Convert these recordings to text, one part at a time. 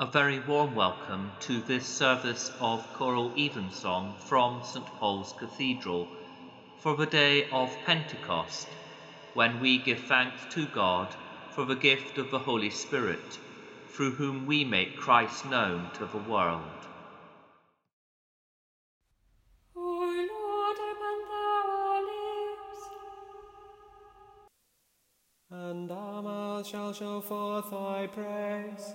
A very warm welcome to this service of choral evensong from St Paul's Cathedral for the day of Pentecost, when we give thanks to God for the gift of the Holy Spirit, through whom we make Christ known to the world. O Lord, open thou our lips, and our mouth shall show forth thy praise.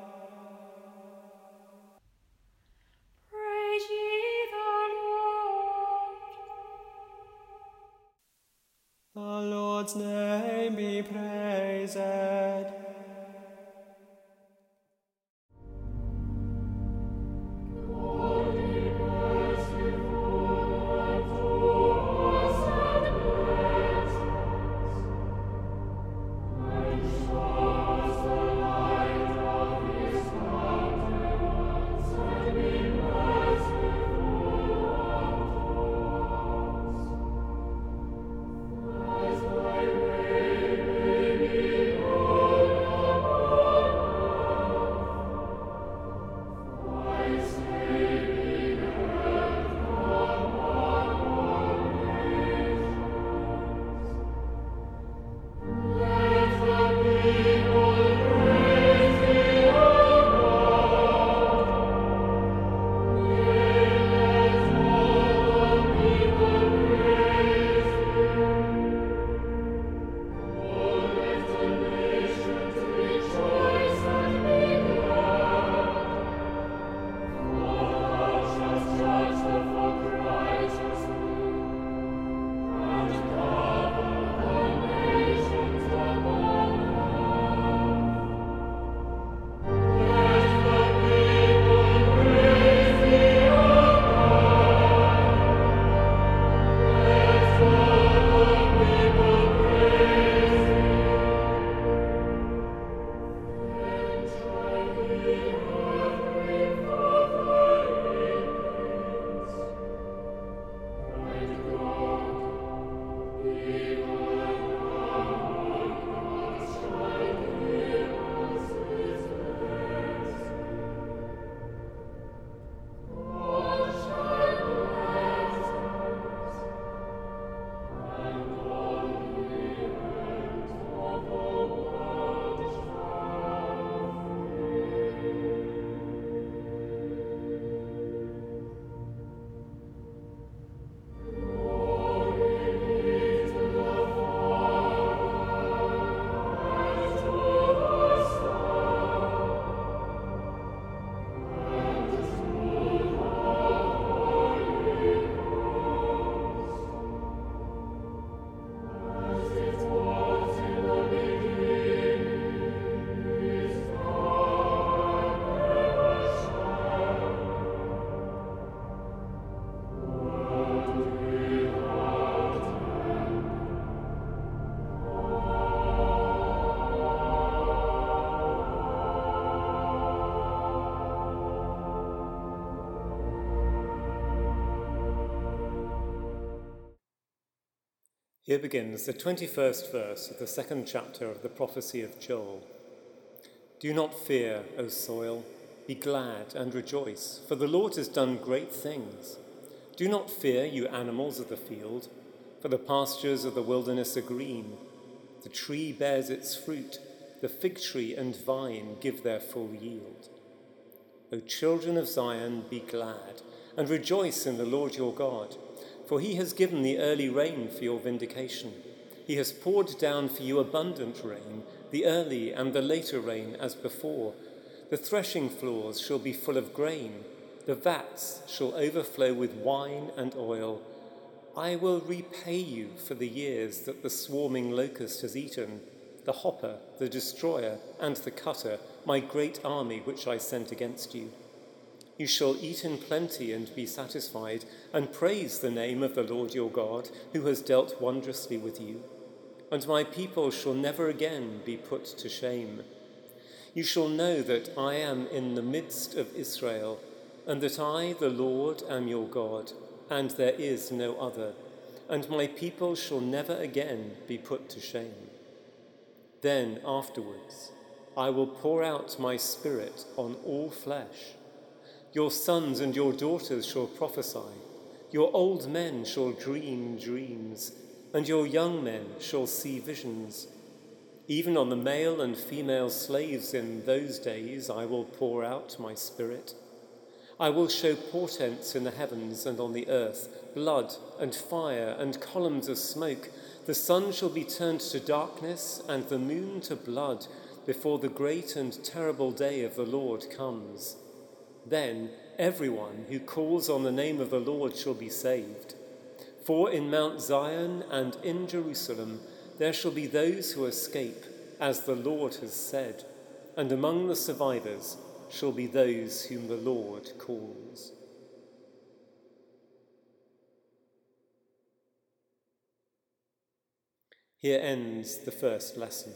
Lord's name be praised. Here begins the 21st verse of the second chapter of the prophecy of Joel. Do not fear, O soil, be glad and rejoice, for the Lord has done great things. Do not fear, you animals of the field, for the pastures of the wilderness are green. The tree bears its fruit, the fig tree and vine give their full yield. O children of Zion, be glad and rejoice in the Lord your God, for he has given the early rain for your vindication. He has poured down for you abundant rain, the early and the later rain as before. The threshing floors shall be full of grain, the vats shall overflow with wine and oil. I will repay you for the years that the swarming locust has eaten, the hopper, the destroyer, and the cutter, my great army which I sent against you. You shall eat in plenty and be satisfied, and praise the name of the Lord your God, who has dealt wondrously with you. And my people shall never again be put to shame. You shall know that I am in the midst of Israel, and that I, the Lord, am your God, and there is no other, and my people shall never again be put to shame. Then afterwards I will pour out my spirit on all flesh. Your sons and your daughters shall prophesy, your old men shall dream dreams, and your young men shall see visions. Even on the male and female slaves in those days I will pour out my spirit. I will show portents in the heavens and on the earth, blood and fire and columns of smoke. The sun shall be turned to darkness and the moon to blood before the great and terrible day of the Lord comes. Then everyone who calls on the name of the Lord shall be saved. For in Mount Zion and in Jerusalem there shall be those who escape, as the Lord has said, and among the survivors shall be those whom the Lord calls. Here ends the first lesson.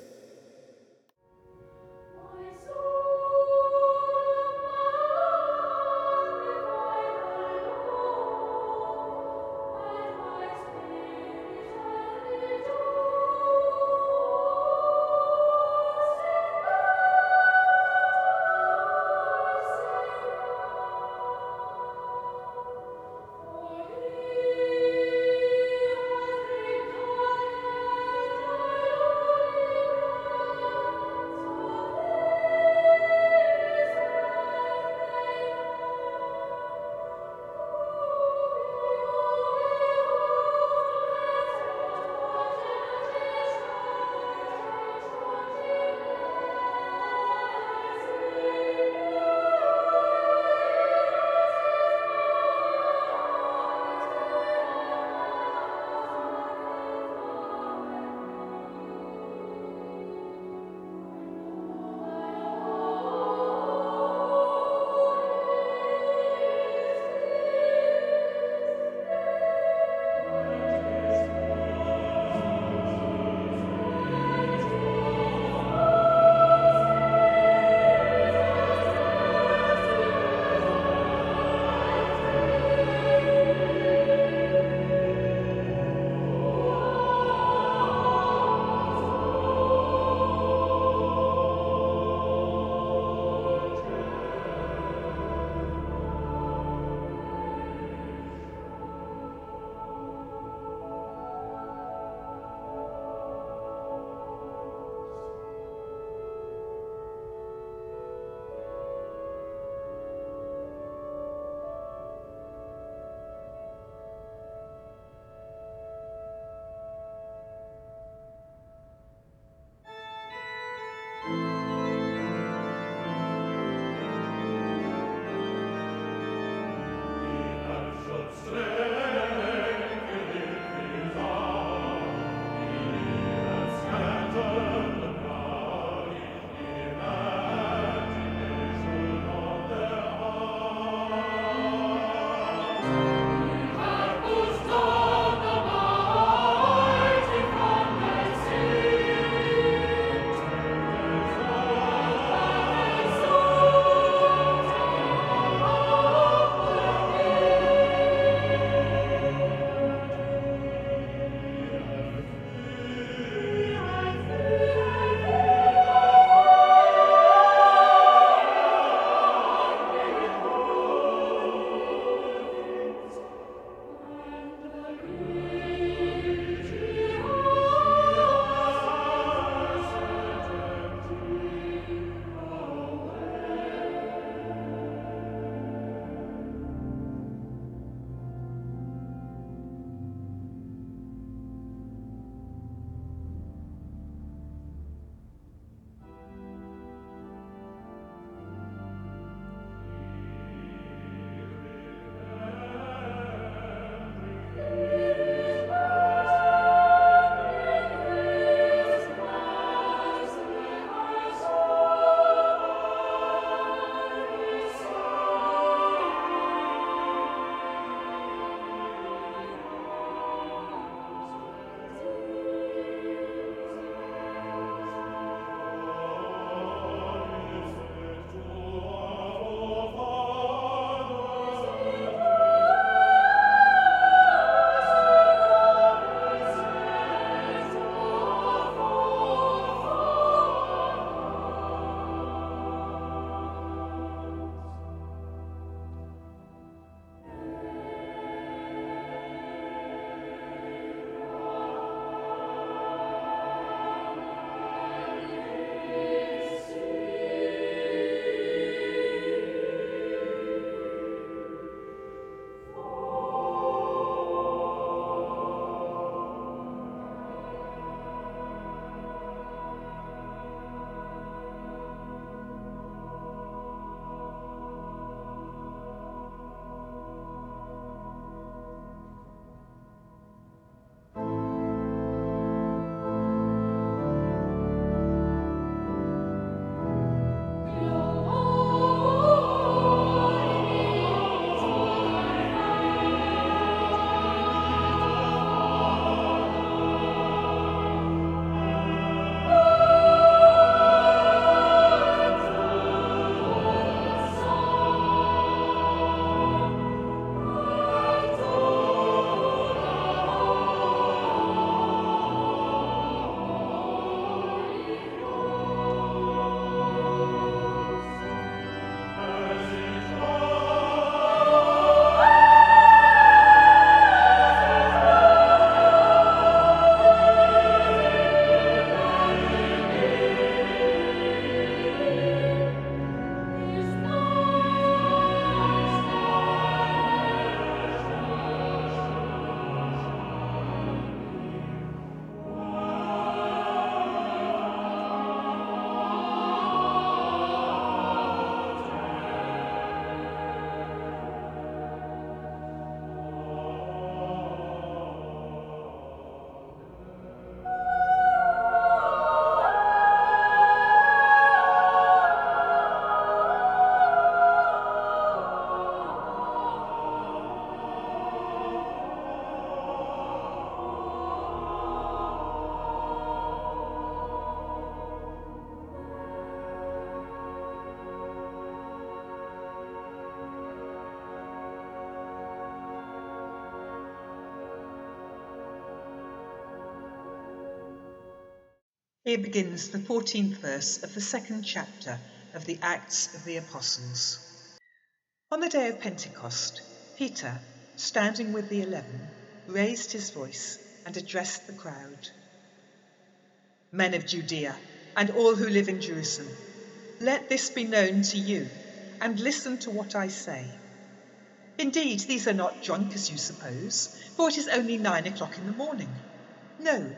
Here begins the 14th verse of the second chapter of the Acts of the Apostles. On the day of Pentecost, Peter, standing with the eleven, raised his voice and addressed the crowd. Men of Judea and all who live in Jerusalem, let this be known to you, and listen to what I say. Indeed, these are not drunk as you suppose, for it is only nine o'clock in the morning. No,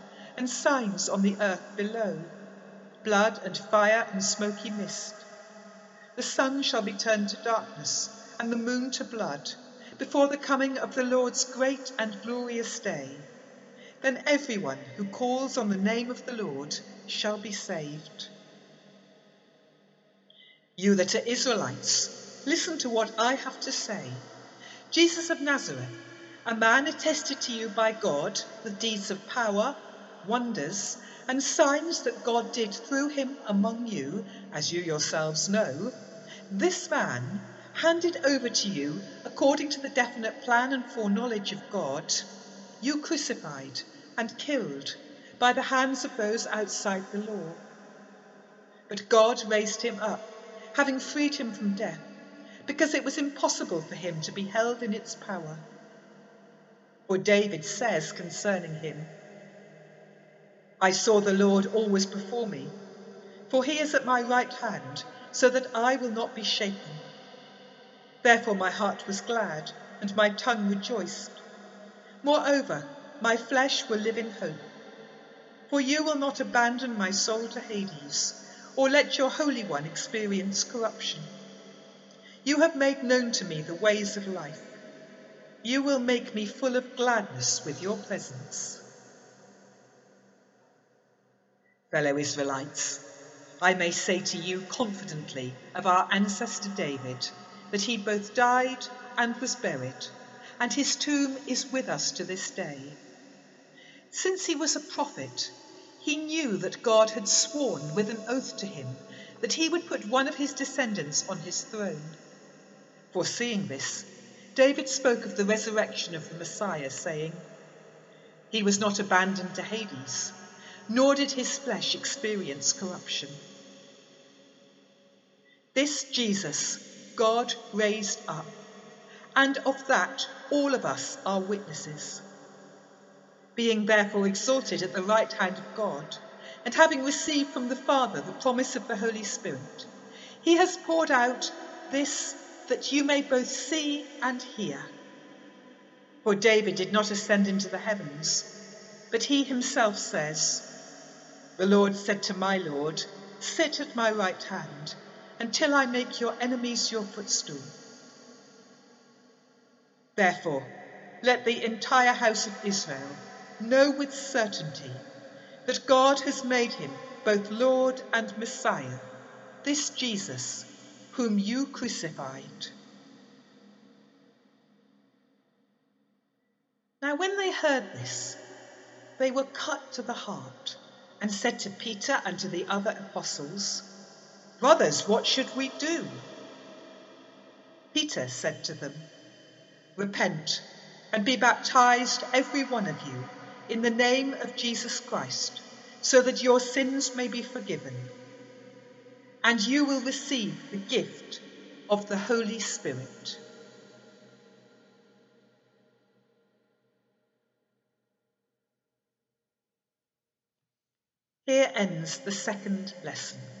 and signs on the earth below blood and fire and smoky mist. The sun shall be turned to darkness, and the moon to blood, before the coming of the Lord's great and glorious day. Then everyone who calls on the name of the Lord shall be saved. You that are Israelites, listen to what I have to say. Jesus of Nazareth, a man attested to you by God with deeds of power wonders, and signs that God did through him among you, as you yourselves know, this man, handed over to you according to the definite plan and foreknowledge of God, you crucified and killed by the hands of those outside the law. But God raised him up, having freed him from death, because it was impossible for him to be held in its power. For David says concerning him, I saw the Lord always before me, for he is at my right hand, so that I will not be shaken. Therefore my heart was glad, and my tongue rejoiced. Moreover, my flesh will live in hope. For you will not abandon my soul to Hades, or let your Holy One experience corruption. You have made known to me the ways of life. You will make me full of gladness with your presence. Fellow Israelites, I may say to you confidently of our ancestor David that he both died and was buried, and his tomb is with us to this day. Since he was a prophet, he knew that God had sworn with an oath to him that he would put one of his descendants on his throne. Foreseeing this, David spoke of the resurrection of the Messiah, saying, He was not abandoned to Hades nor did his flesh experience corruption. This Jesus God raised up, and of that all of us are witnesses. Being therefore exalted at the right hand of God, and having received from the Father the promise of the Holy Spirit, he has poured out this that you may both see and hear. For David did not ascend into the heavens, but he himself says, the Lord said to my Lord, Sit at my right hand until I make your enemies your footstool. Therefore, let the entire house of Israel know with certainty that God has made him both Lord and Messiah, this Jesus, whom you crucified. Now, when they heard this, they were cut to the heart and said to Peter and to the other apostles, Brothers, what should we do? Peter said to them, Repent and be baptized, every one of you, in the name of Jesus Christ, so that your sins may be forgiven. And you will receive the gift of the Holy Spirit. Here ends the second lesson.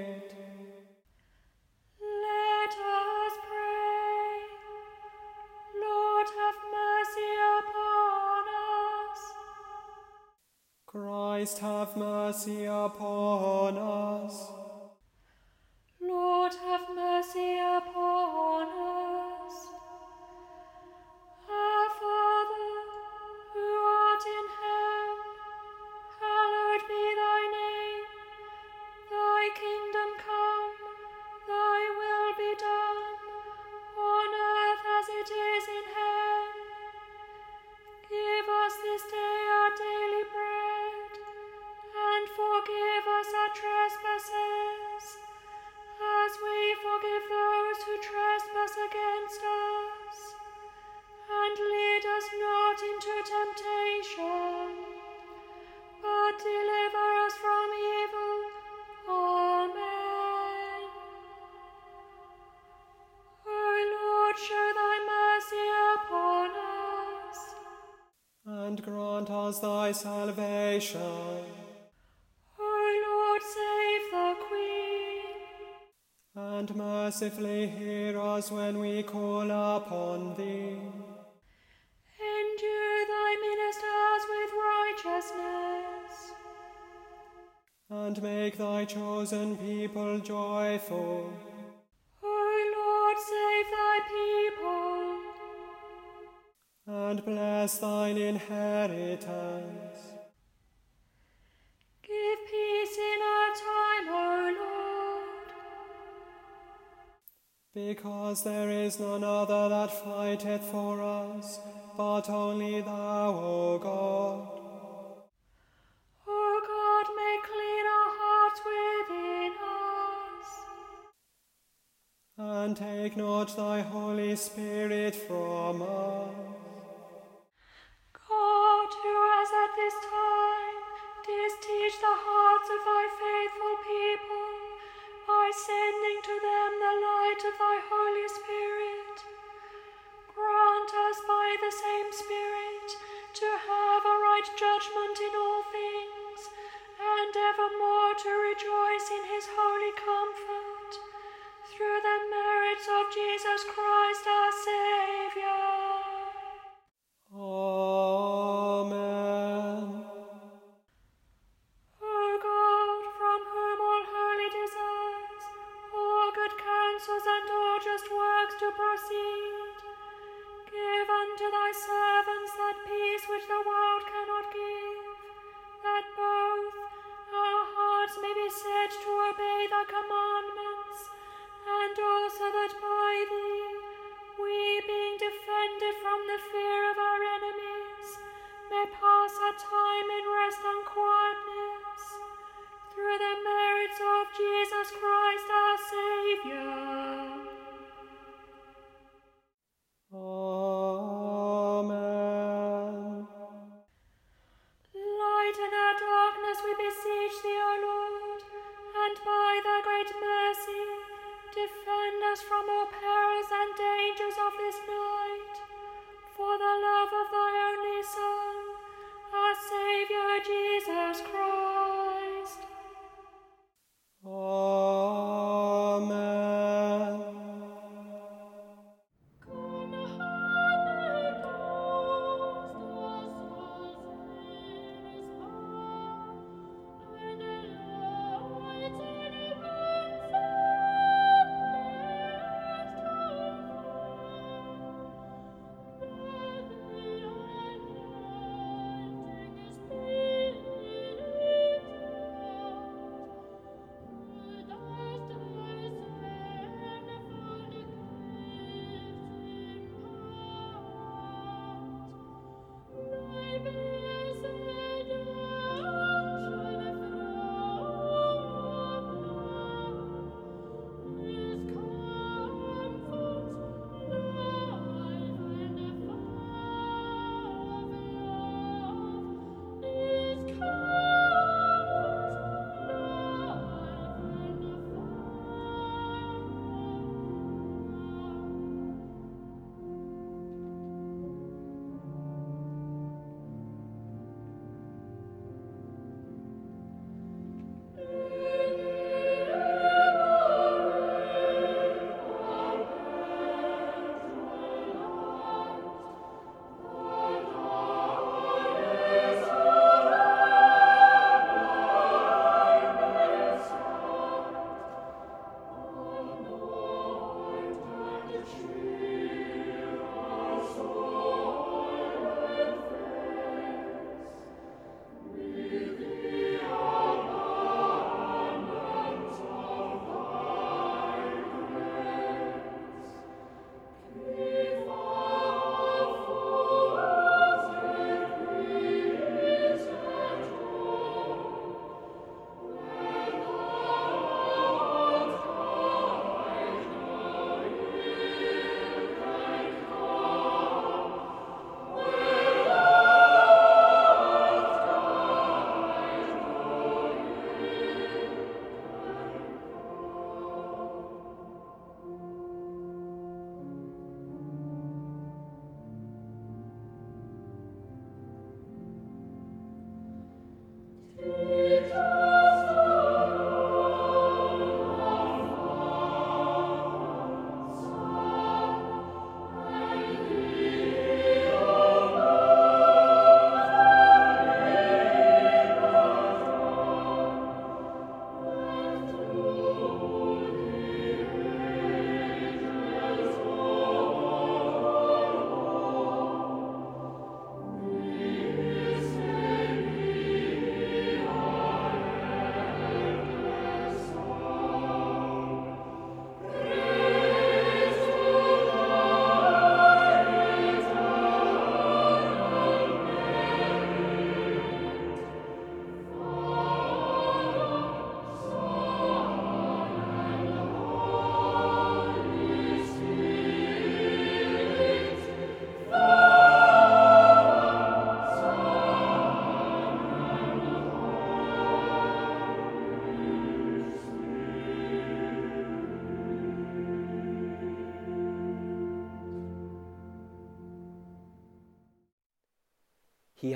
Christ, have mercy upon us. Us thy salvation, O Lord, save the Queen. and mercifully hear us when we call upon thee. Endue thy ministers with righteousness. And make thy chosen people joyful, and bless thine inheritance. Give peace in our time, O Lord. Because there is none other that fighteth for us, but only thou, O God. O God, make clean our hearts within us. And take not thy Holy Spirit from us. Evermore commandments, and also that by thee we, being defended from the fear of our enemies, may pass our time in rest and quietness,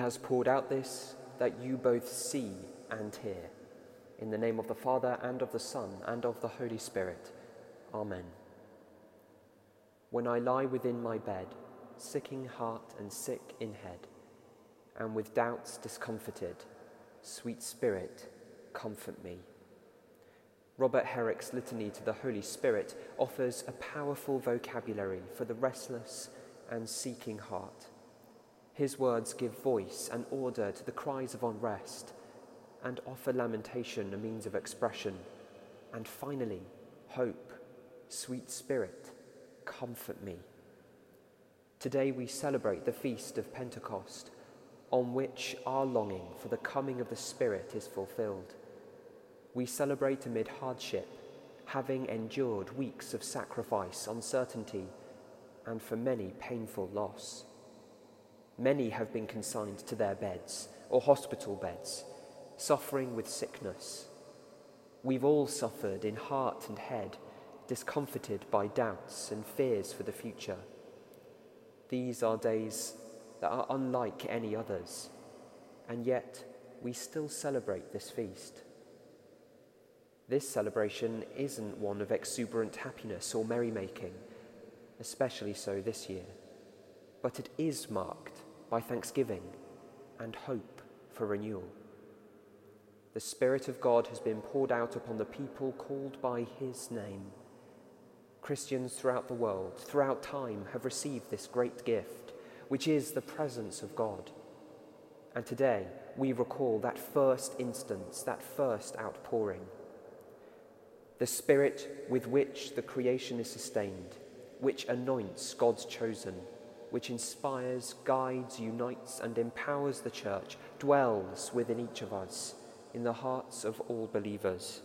has poured out this that you both see and hear. In the name of the Father, and of the Son, and of the Holy Spirit. Amen. When I lie within my bed, sick in heart and sick in head, and with doubts discomfited, sweet Spirit, comfort me. Robert Herrick's Litany to the Holy Spirit offers a powerful vocabulary for the restless and seeking heart. His words give voice and order to the cries of unrest and offer lamentation a means of expression. And finally, hope, sweet spirit, comfort me. Today we celebrate the feast of Pentecost, on which our longing for the coming of the Spirit is fulfilled. We celebrate amid hardship, having endured weeks of sacrifice, uncertainty, and for many painful loss. Many have been consigned to their beds or hospital beds, suffering with sickness. We've all suffered in heart and head, discomfited by doubts and fears for the future. These are days that are unlike any others, and yet we still celebrate this feast. This celebration isn't one of exuberant happiness or merrymaking, especially so this year, but it is marked by thanksgiving and hope for renewal. The Spirit of God has been poured out upon the people called by His name. Christians throughout the world, throughout time, have received this great gift, which is the presence of God. And today we recall that first instance, that first outpouring the Spirit with which the creation is sustained, which anoints God's chosen, which inspires, guides, unites, and empowers the church, dwells within each of us in the hearts of all believers.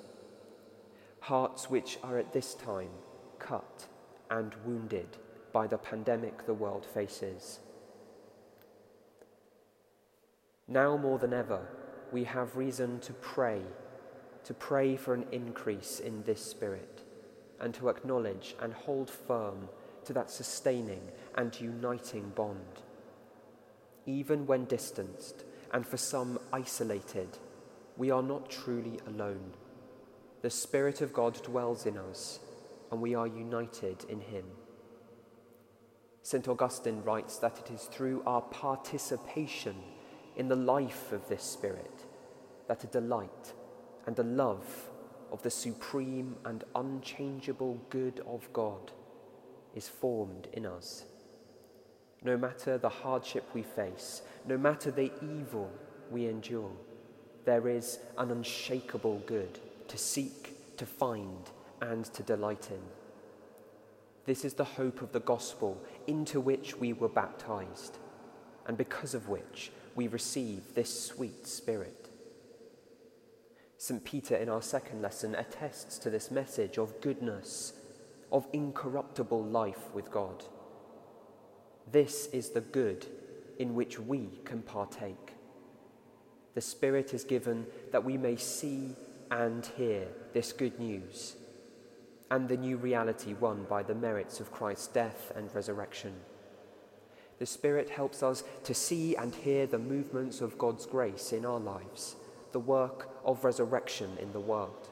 Hearts which are at this time cut and wounded by the pandemic the world faces. Now more than ever, we have reason to pray to pray for an increase in this spirit and to acknowledge and hold firm to that sustaining and uniting bond. Even when distanced and for some isolated, we are not truly alone. The Spirit of God dwells in us and we are united in Him. St. Augustine writes that it is through our participation in the life of this Spirit that a delight and a love of the supreme and unchangeable good of God is formed in us. No matter the hardship we face, no matter the evil we endure, there is an unshakable good to seek, to find, and to delight in. This is the hope of the gospel into which we were baptized, and because of which we receive this sweet spirit. St. Peter, in our second lesson, attests to this message of goodness, of incorruptible life with God. This is the good in which we can partake. The Spirit is given that we may see and hear this good news and the new reality won by the merits of Christ's death and resurrection. The Spirit helps us to see and hear the movements of God's grace in our lives the work of resurrection in the world.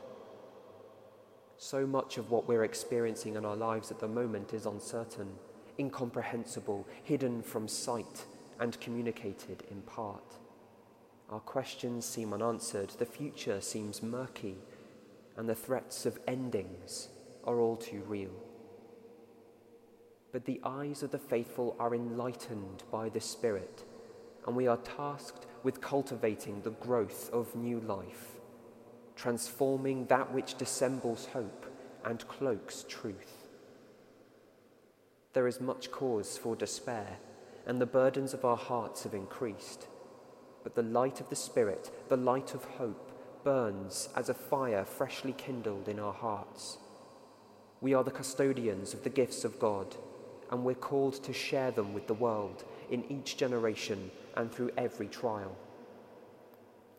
So much of what we're experiencing in our lives at the moment is uncertain, incomprehensible, hidden from sight, and communicated in part. Our questions seem unanswered, the future seems murky, and the threats of endings are all too real. But the eyes of the faithful are enlightened by the Spirit, and we are tasked with cultivating the growth of new life, transforming that which dissembles hope and cloaks truth. There is much cause for despair, and the burdens of our hearts have increased. But the light of the Spirit, the light of hope, burns as a fire freshly kindled in our hearts. We are the custodians of the gifts of God, and we're called to share them with the world in each generation and through every trial.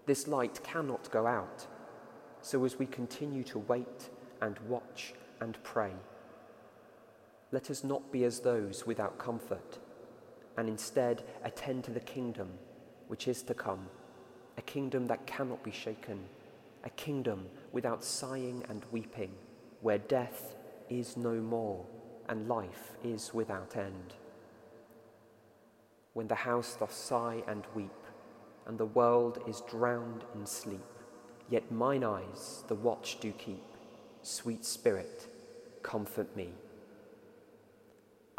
This light cannot go out, so as we continue to wait and watch and pray, let us not be as those without comfort, and instead attend to the kingdom which is to come, a kingdom that cannot be shaken, a kingdom without sighing and weeping, where death is no more and life is without end. When the house doth sigh and weep, and the world is drowned in sleep, yet mine eyes the watch do keep. Sweet Spirit, comfort me.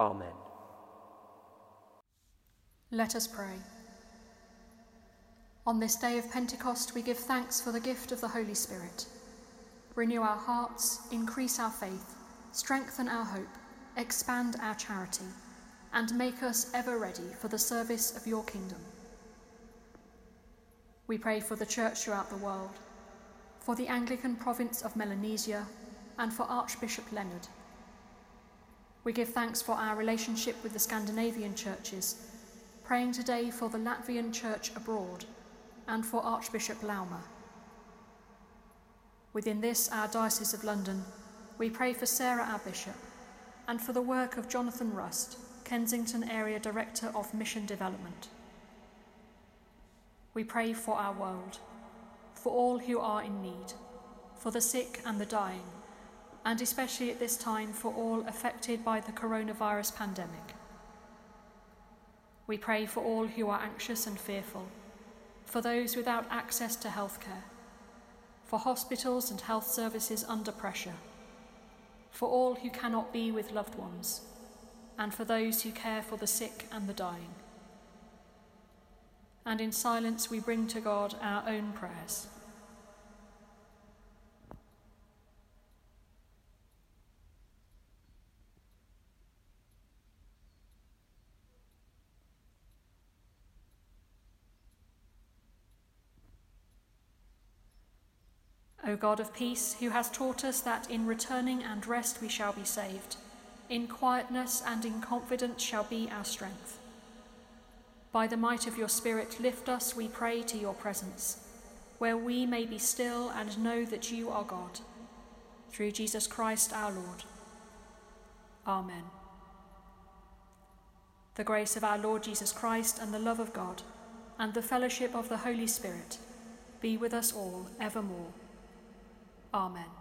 Amen. Let us pray. On this day of Pentecost, we give thanks for the gift of the Holy Spirit. Renew our hearts, increase our faith, strengthen our hope, expand our charity, and make us ever ready for the service of your kingdom. We pray for the Church throughout the world, for the Anglican province of Melanesia, and for Archbishop Leonard. We give thanks for our relationship with the Scandinavian churches, praying today for the Latvian church abroad and for Archbishop Lauma. Within this, our Diocese of London, we pray for Sarah, our Bishop, and for the work of Jonathan Rust, Kensington Area Director of Mission Development. We pray for our world, for all who are in need, for the sick and the dying, and especially at this time for all affected by the coronavirus pandemic. We pray for all who are anxious and fearful, for those without access to healthcare, for hospitals and health services under pressure, for all who cannot be with loved ones, and for those who care for the sick and the dying. And in silence we bring to God our own prayers. O God of peace, who has taught us that in returning and rest we shall be saved, in quietness and in confidence shall be our strength. By the might of your Spirit, lift us, we pray, to your presence, where we may be still and know that you are God. Through Jesus Christ our Lord. Amen. The grace of our Lord Jesus Christ and the love of God and the fellowship of the Holy Spirit be with us all evermore. Amen.